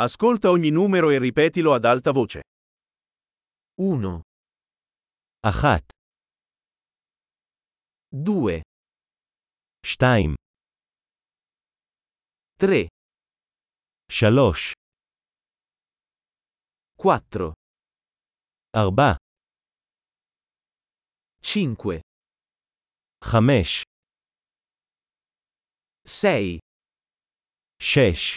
Ascolta ogni numero e ripetilo ad alta voce. 1, אחת, 2, שתיים, 3, שלוש, 4, ארבע, 5, חמש, 6, שש,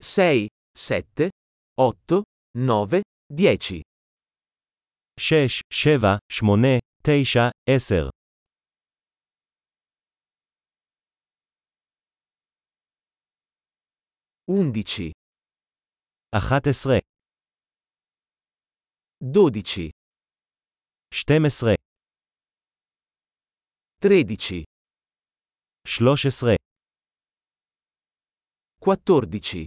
6, 7, 8, 9, 10. 6, 7, 8, 9, 10. Undici. 11, 12, 12, 13, 13, 14,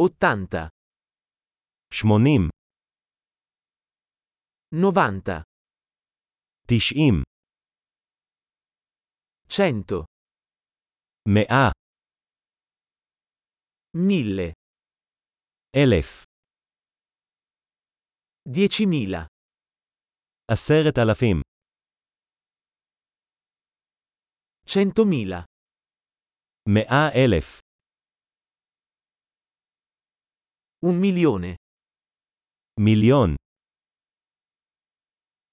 שבעים, 80, שמונים, 90, תשעים, 100, מאה, 1000, אלף, 10.000, עשרת אלפים, 100.000, מאה אלף, Un milione. Milion.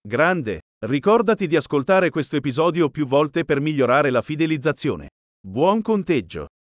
Grande. Ricordati di ascoltare questo episodio più volte per migliorare la fidelizzazione. Buon conteggio.